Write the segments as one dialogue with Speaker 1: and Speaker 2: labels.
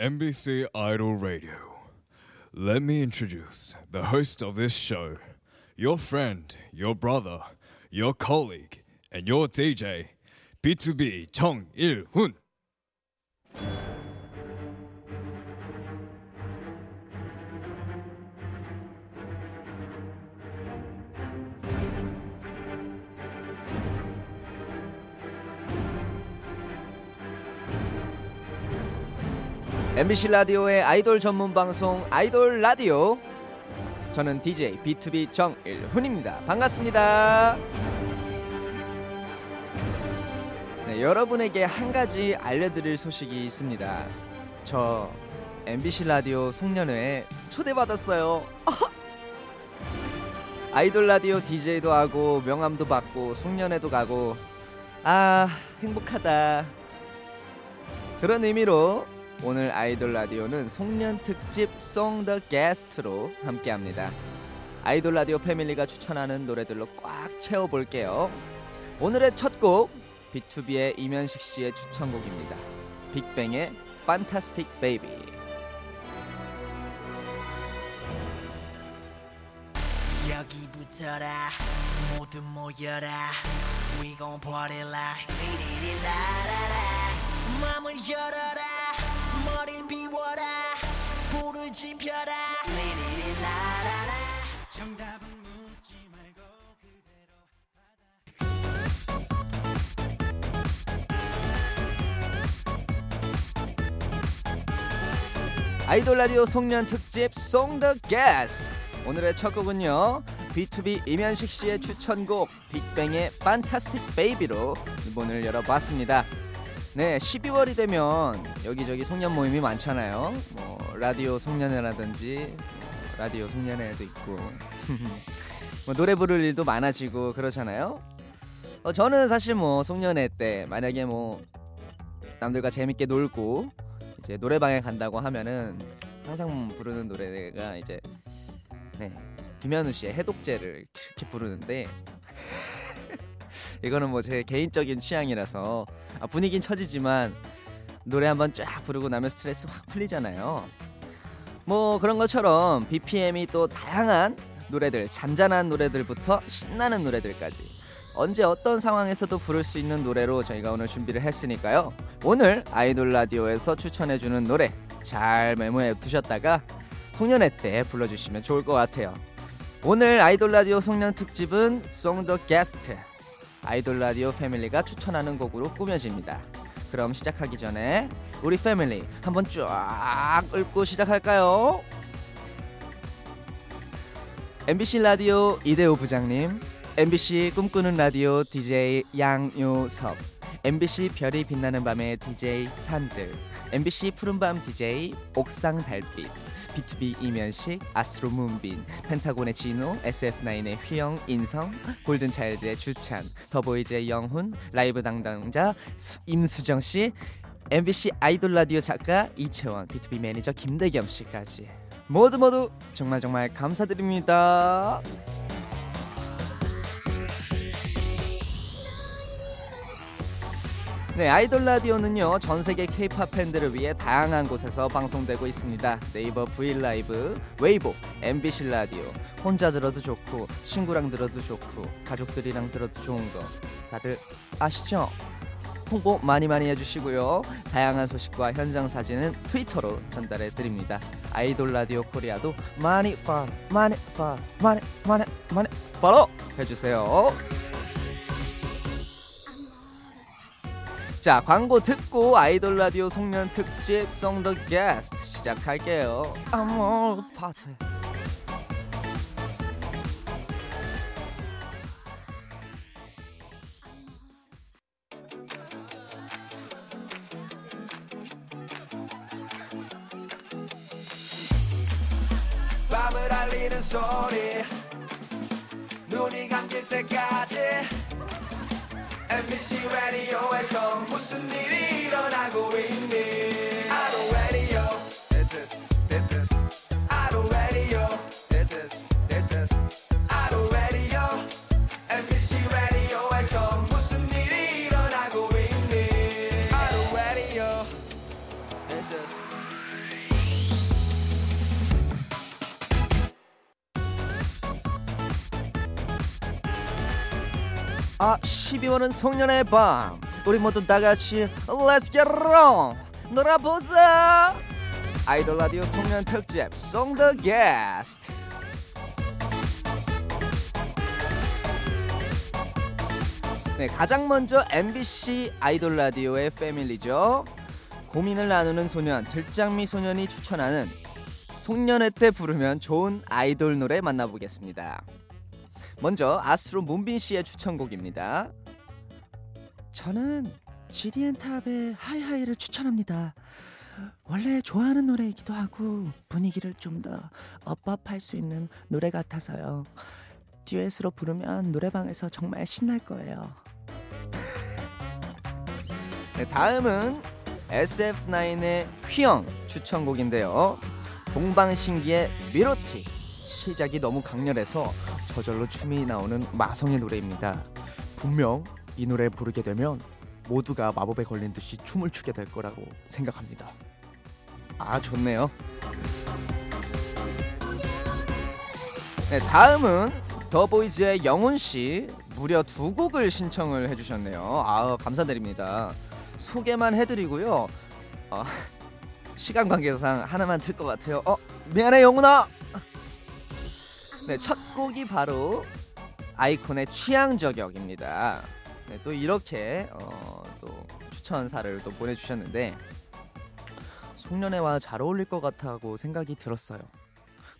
Speaker 1: NBC Idol Radio. Let me introduce the host of this show, your friend, your brother, your colleague, and your DJ, B2B Chung Il Hun.
Speaker 2: MBC 라디오의 아이돌 전문 방송 아이돌 라디오. 저는 DJ B2B 정일훈입니다. 반갑습니다. 네, 여러분에게 한 가지 알려드릴 소식이 있습니다. 저 MBC 라디오 송년회에 초대받았어요. 아이돌 라디오 DJ도 하고 명함도 받고 송년회도 가고 아 행복하다. 그런 의미로 오늘 아이돌 라디오는 송년 특집 송 the guest로 함께합니다. 아이돌 라디오 패밀리가 추천하는 노래들로 꽉 채워볼게요. 오늘의 첫 곡 BTOB의 임현식 씨의 추천곡입니다. 빅뱅의 Fantastic Baby.
Speaker 3: 여기 붙어라 모두 모여라 We gon' party like 맘을 열어라
Speaker 2: 아이돌 라디오 송년 특집 송더 게스트. 오늘의 첫 곡은요. B2B 이면식 씨의 추천곡 빅뱅의 판타스틱 베이비로 문을 열어봤습니다. 네, 12월이 되면 여기저기 송년 모임이 많잖아요. 뭐 라디오 송년회라든지 뭐, 라디오 송년회도 있고 뭐 노래 부를 일도 많아지고 그러잖아요. 어, 저는 사실 뭐 송년회 때 만약에 뭐 남들과 재밌게 놀고 이제 노래방에 간다고 하면은 항상 부르는 노래가 이제 네 김현우 씨의 해독제를 이렇게 부르는데 이거는 뭐 제 개인적인 취향이라서 아, 분위긴 처지지만 노래 한번 쫙 부르고 나면 스트레스 확 풀리잖아요. 뭐 그런 것처럼 BPM이 또 다양한 노래들 잔잔한 노래들부터 신나는 노래들까지 언제 어떤 상황에서도 부를 수 있는 노래로 저희가 오늘 준비를 했으니까요. 오늘 아이돌 라디오에서 추천해주는 노래 잘 메모해 두셨다가 송년회 때 불러주시면 좋을 것 같아요. 오늘 아이돌 라디오 송년 특집은 송더 게스트 아이돌 라디오 패밀리가 추천하는 곡으로 꾸며집니다. 그럼 시작하기 전에 우리 패밀리 한번 쫙 읊고 시작할까요? MBC 라디오 이대호 부장님, MBC 꿈꾸는 라디오 DJ 양요섭, MBC 별이 빛나는 밤의 DJ 산들, MBC 푸른밤 DJ 옥상 달빛, BTOB 임현식, 아스트로 문빈, 펜타곤의 진호, SF9의 휘영, 인성, 골든차일드의 주찬, 더보이즈의 영훈, 라이브 담당자 수- 임수정 씨, MBC 아이돌 라디오 작가 이채원, BTOB 매니저 김대겸 씨까지 모두 모두 정말 정말 감사드립니다. 네, 아이돌 라디오는요 전 세계 K-팝 팬들을 위해 다양한 곳에서 방송되고 있습니다. 네이버 V LIVE, 웨이보, MBC 라디오. 혼자 들어도 좋고 친구랑 들어도 좋고 가족들이랑 들어도 좋은 거 다들 아시죠? 홍보 많이 많이 해주시고요. 다양한 소식과 현장 사진은 트위터로 전달해 드립니다. 아이돌 라디오 코리아도 많이 팔, 많이 팔, 많이 많이 많이 팔로 해주세요. 자 광고 듣고 아이돌 라디오 송년 특집 송 the guest 시작할게요. 아모르 파티.
Speaker 4: 밤을 알리는 소리 눈이 감길 때까지 MBC 라디오에서 무슨 일이 일어나고 있니
Speaker 2: 12월은 송년의 밤. 우리 모두 다같이 Let's get on 놀아보자. 아이돌 라디오 송년 특집 the Guest. 네 가장 먼저 MBC 아이돌 라디오의 패밀리죠. 고민을 나누는 소년 들장미 소년이 추천하는 송년회 때 부르면 좋은 아이돌 노래 만나보겠습니다. 먼저 아스트로 문빈 씨의 추천곡입니다.
Speaker 5: 저는 GDN 탑의 하이하이를 추천합니다. 원래 좋아하는 노래이기도 하고 분위기를 좀 더 업업할 수 있는 노래 같아서요. 듀엣으로 부르면 노래방에서 정말 신날 거예요.
Speaker 2: 네, 다음은 SF9의 휘영 추천곡인데요. 동방신기의 미로티 시작이 너무 강렬해서 저절로 춤이 나오는 마성의 노래입니다. 분명 이 노래 부르게 되면 모두가 마법에 걸린 듯이 춤을 추게 될 거라고 생각합니다. 아 좋네요. 네, 다음은 더보이즈의 영훈 씨 무려 두 곡을 신청을 해주셨네요. 아 감사드립니다. 소개만 해드리고요. 어, 시간 관계상 하나만 틀 것 같아요. 어 미안해 영훈아. 네, 첫 곡이 바로 아이콘의 취향 저격입니다. 네, 또 이렇게 어, 또 추천사를 또 보내주셨는데 송년회와 잘 어울릴 것 같다고 생각이 들었어요.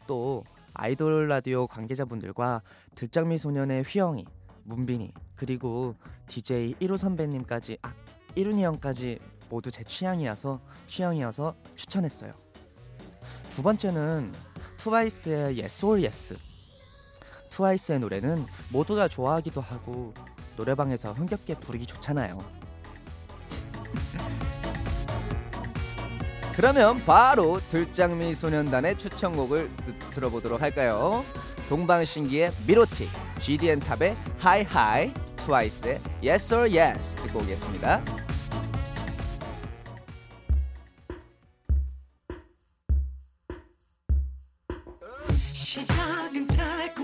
Speaker 2: 또 아이돌 라디오 관계자분들과 들장미 소년의 휘영이, 문빈이 그리고 DJ 1호 선배님까지 아 1훈이 형까지 모두 제 취향이어서 취향이어서 추천했어요. 두 번째는 트와이스의 Yes or Yes. 트와이스의 노래는 모두가 좋아하기도 하고 노래방에서 흥겹게 부르기 좋잖아요. 그러면 바로 들장미 소년단의 추천곡을 드- 들어보도록 할까요? 동방신기의 미로티, GDN 탑의 하이하이, 트와이스의 Yes or Yes 듣고 오겠습니다.
Speaker 5: 시작은 달콤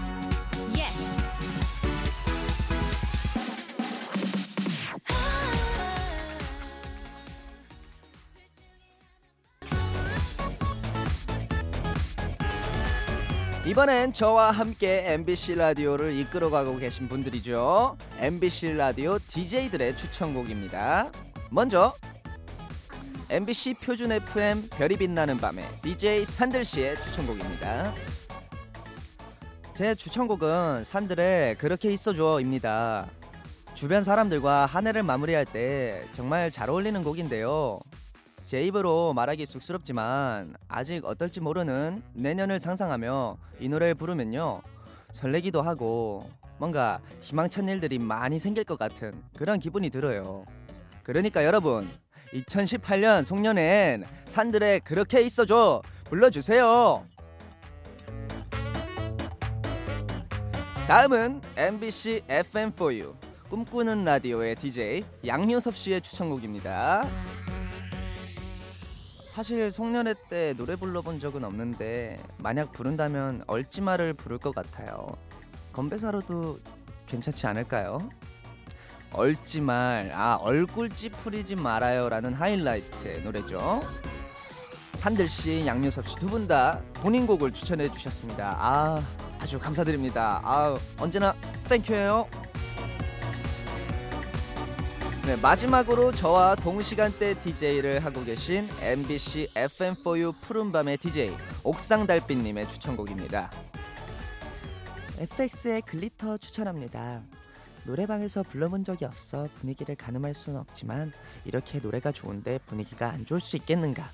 Speaker 2: 이번엔 저와 함께 MBC 라디오를 이끌어가고 계신 분들이죠. MBC 라디오 DJ들의 추천곡입니다. 먼저 MBC 표준 FM 별이 빛나는 밤에 DJ 산들 씨의 추천곡입니다. 제 추천곡은 산들의 그렇게 있어줘입니다. 주변 사람들과 한 해를 마무리할 때 정말 잘 어울리는 곡인데요. 제 입으로 말하기 쑥스럽지만 아직 어떨지 모르는 내년을 상상하며 이 노래를 부르면요 설레기도 하고 뭔가 희망찬 일들이 많이 생길 것 같은 그런 기분이 들어요. 그러니까 여러분 2018년 송년회엔 산들의 그렇게 있어줘 불러주세요. 다음은 MBC FM4U 꿈꾸는 라디오의 DJ 양효섭 씨의 추천곡입니다. 사실 송년회 때 노래 불러본 적은 없는데 만약 부른다면 얼지마를 부를 것 같아요. 건배사로도 괜찮지 않을까요? 얼지말 아 얼굴 찌푸리지 말아요라는 하이라이트의 노래죠. 산들 씨, 양효섭 씨 두 분 다 본인 곡을 추천해 주셨습니다. 아 아주 감사드립니다. 아 언제나 땡큐예요. 네, 마지막으로 저와 동시간대 DJ를 하고 계신 MBC FM4U 푸른밤의 DJ 옥상달빛님의 추천곡입니다.
Speaker 5: FX의 글리터 추천합니다. 노래방에서 불러본 적이 없어 분위기를 가늠할 수는 없지만 이렇게 노래가 좋은데 분위기가 안 좋을 수 있겠는가?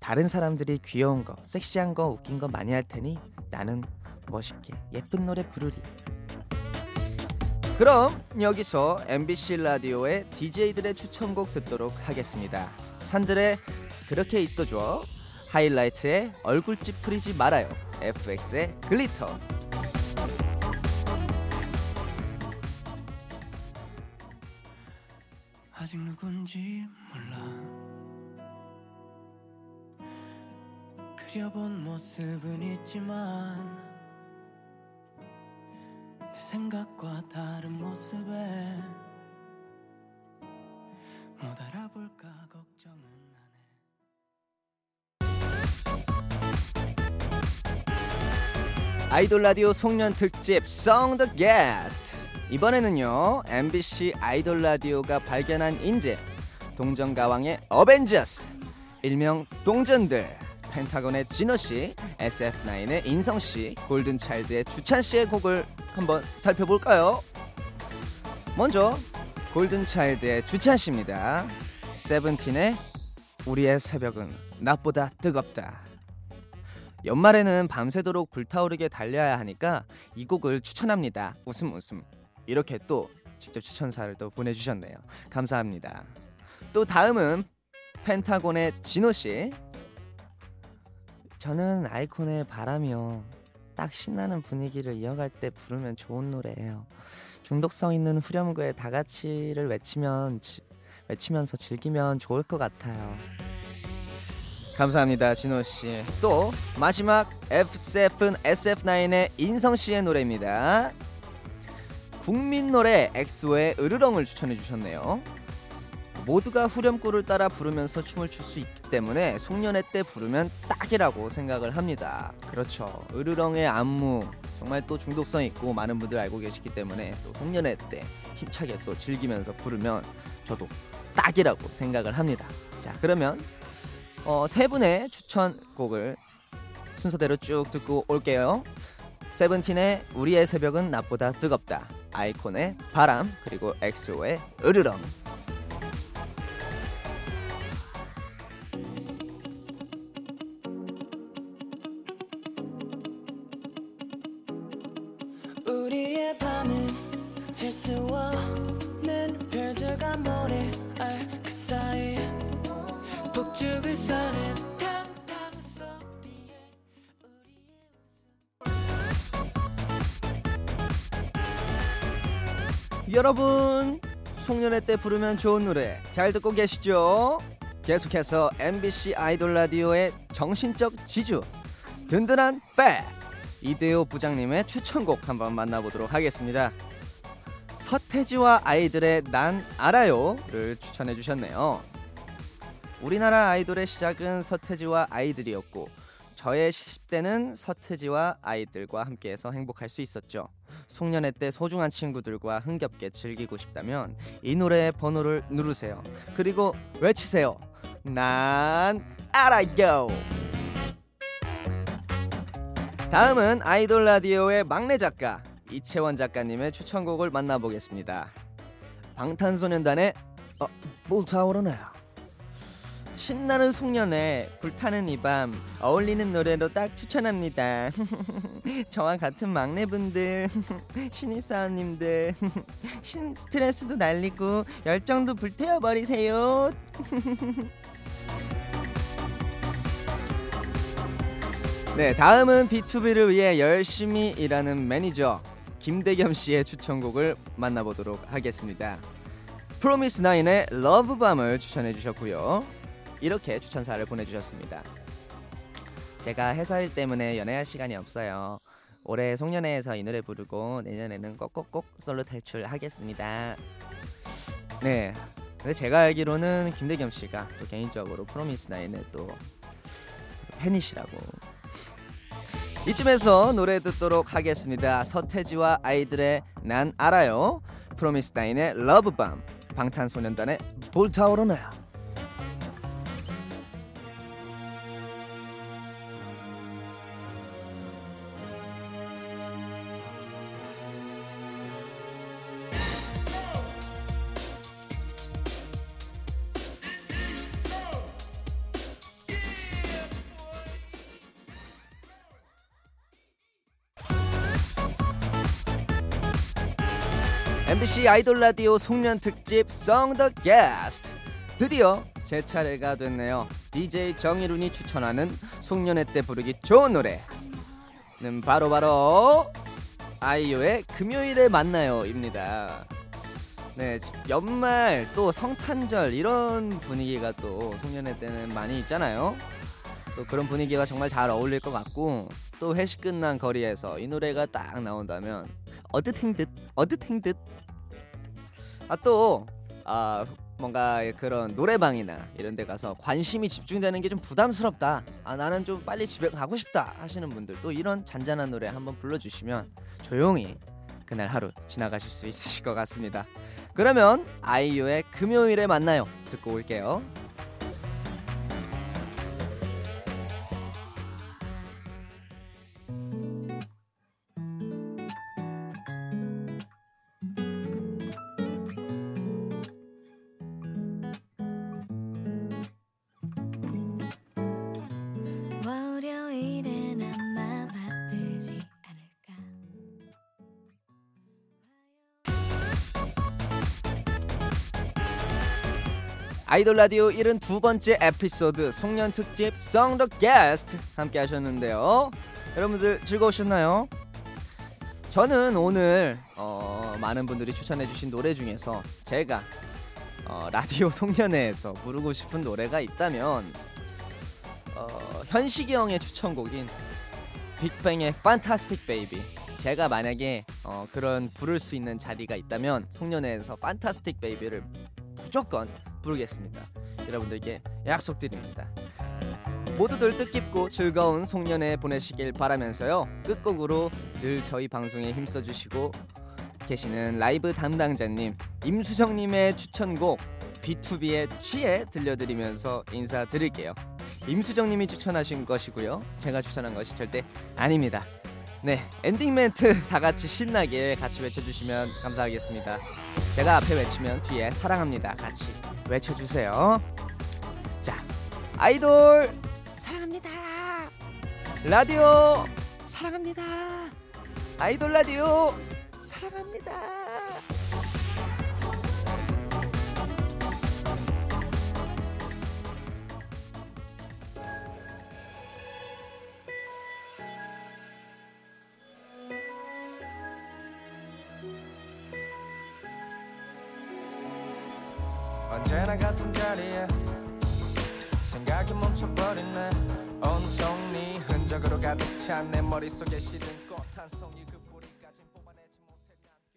Speaker 5: 다른 사람들이 귀여운 거, 섹시한 거, 웃긴 거 많이 할 테니 나는 멋있게 예쁜 노래 부르리.
Speaker 2: 그럼 여기서 MBC 라디오의 DJ들의 추천곡 듣도록 하겠습니다. 산들의 그렇게 있어줘, 하이라이트의 얼굴 찌푸리지 말아요, FX의 글리터.
Speaker 6: 아직 누군지 몰라 그려본 모습은 있지만 내 생각과 다른 모습에 못 알아볼까 걱정은
Speaker 2: 아이돌 라디오 송년 특집 Song the 이번에는요 MBC 아이돌 라디오가 발견한 인재 동정가왕의 어벤져스 일명 동전들 펜타곤의 진호 씨 SF9의 인성 씨 골든차일드의 주찬 씨의 곡을 한번 살펴볼까요? 먼저 골든차일드의 주찬 씨입니다 세븐틴의 우리의 새벽은 낮보다 뜨겁다 연말에는 밤새도록 불타오르게 달려야 하니까 이 곡을 추천합니다. 웃음 웃음. 이렇게 또 직접 추천사를 또 보내주셨네요. 감사합니다. 또 다음은 펜타곤의 진호 씨.
Speaker 5: 저는 아이콘의 바람이요. 딱 신나는 분위기를 이어갈 때 부르면 좋은 노래예요. 중독성 있는 후렴구의 다 같이를 외치면 지- 외치면서 즐기면 좋을 것 같아요.
Speaker 2: 감사합니다, 진호 씨. 또 마지막 F7 SF9의 인성 씨의 노래입니다. 국민 노래 엑소의 으르렁을 추천해 주셨네요. 모두가 후렴구를 따라 부르면서 춤을 출 수 있기 때문에 송년회 때 부르면 딱이라고 생각을 합니다. 그렇죠. 으르렁의 안무 정말 또 중독성 있고 많은 분들 알고 계시기 때문에 또 송년회 때 힘차게 또 즐기면서 부르면 저도 딱이라고 생각을 합니다. 자, 그러면 어, 세 분의 추천곡을 순서대로 쭉 듣고 올게요. 세븐틴의 우리의 새벽은 낮보다 뜨겁다. 아이콘의 바람 그리고 엑소의 으르렁. 때 부르면 좋은 노래 잘 듣고 계시죠? 계속해서 MBC 아이돌 라디오의 정신적 지주 든든한 백 이대호 부장님의 추천곡 한번 만나보도록 하겠습니다. 서태지와 아이들의 난 알아요를 추천해 주셨네요. 우리나라 아이돌의 시작은 서태지와 아이들이었고 저의 10대는 서태지와 아이들과 함께해서 행복할 수 있었죠. 송년회 때 소중한 친구들과 흥겹게 즐기고 싶다면 이 노래의 번호를 누르세요. 그리고 외치세요. 난 알아요. 다음은 아이돌 라디오의 막내 작가 이채원 작가님의 추천곡을 만나보겠습니다. 방탄소년단의 어, 불타오르네요. 신나는 송년회 불타는 이 밤 어울리는 노래로 딱 추천합니다. 저와 같은 막내분들 신입사원님들 신 스트레스도 날리고 열정도 불태워 버리세요. 네, 다음은 B2B를 위해 열심히 일하는 매니저 김대겸 씨의 추천곡을 만나보도록 하겠습니다. 프로미스 나인의 러브밤을 추천해 주셨고요. 이렇게 추천사를 보내주셨습니다. 제가 회사 일 때문에 연애할 시간이 없어요. 올해 송년회에서 이 노래 부르고 내년에는 꼭꼭꼭 솔로 탈출하겠습니다. 네. 근데 제가 알기로는 김대겸 씨가 또 개인적으로 프로미스 나인의 또 팬이시라고. 이쯤에서 노래 듣도록 하겠습니다. 서태지와 아이들의 난 알아요. 프로미스 나인의 러브밤. 방탄소년단의 불타오르네 아이돌 라디오 송년 특집 the Guest 드디어 제 차례가 됐네요. DJ 정일훈이 추천하는 송년회 때 부르기 좋은 노래는 바로 바로 아이유의 금요일에 만나요입니다. 네, 지- 연말 또 성탄절 이런 분위기가 또 송년회 때는 많이 있잖아요. 또 그런 분위기가 정말 잘 어울릴 것 같고 또 회식 끝난 거리에서 이 노래가 딱 나온다면 어듯 행 듯 어듯 행 듯. 아 또 아, 뭔가 그런 노래방이나 이런 데 가서 관심이 집중되는 게 좀 부담스럽다. 아 나는 좀 빨리 집에 가고 싶다 하시는 분들 또 이런 잔잔한 노래 한번 불러주시면 조용히 그날 하루 지나가실 수 있으실 것 같습니다. 그러면 아이유의 금요일에 만나요 듣고 올게요. 아이돌 라디오 72번째 에피소드 송년 특집 the Guest 함께 하셨는데요. 여러분들 즐거우셨나요? 저는 오늘 어, 많은 분들이 추천해 주신 노래 중에서 제가 어, 라디오 송년회에서 부르고 싶은 노래가 있다면 어, 현식이 형의 추천곡인 빅뱅의 Fantastic Baby 제가 만약에 어, 그런 부를 수 있는 자리가 있다면 송년회에서 Fantastic Baby를 무조건 부르겠습니다. 여러분들께 약속드립니다. 모두들 뜻깊고 즐거운 송년회 보내시길 바라면서요. 끝곡으로 늘 저희 방송에 힘써주시고 계시는 라이브 담당자님 임수정님의 추천곡 B2B의 취해 들려드리면서 인사드릴게요. 임수정님이 추천하신 것이고요. 제가 추천한 것이 절대 아닙니다. 네 엔딩 멘트 다 같이 신나게 같이 외쳐주시면 감사하겠습니다. 제가 앞에 외치면 뒤에 사랑합니다. 같이 외쳐주세요. 자 아이돌
Speaker 5: 사랑합니다.
Speaker 2: 라디오
Speaker 5: 사랑합니다.
Speaker 2: 아이돌 라디오
Speaker 5: 사랑합니다.
Speaker 4: 흔적으로 가득 찬 내 머릿속에 시든 꽃한 송이 그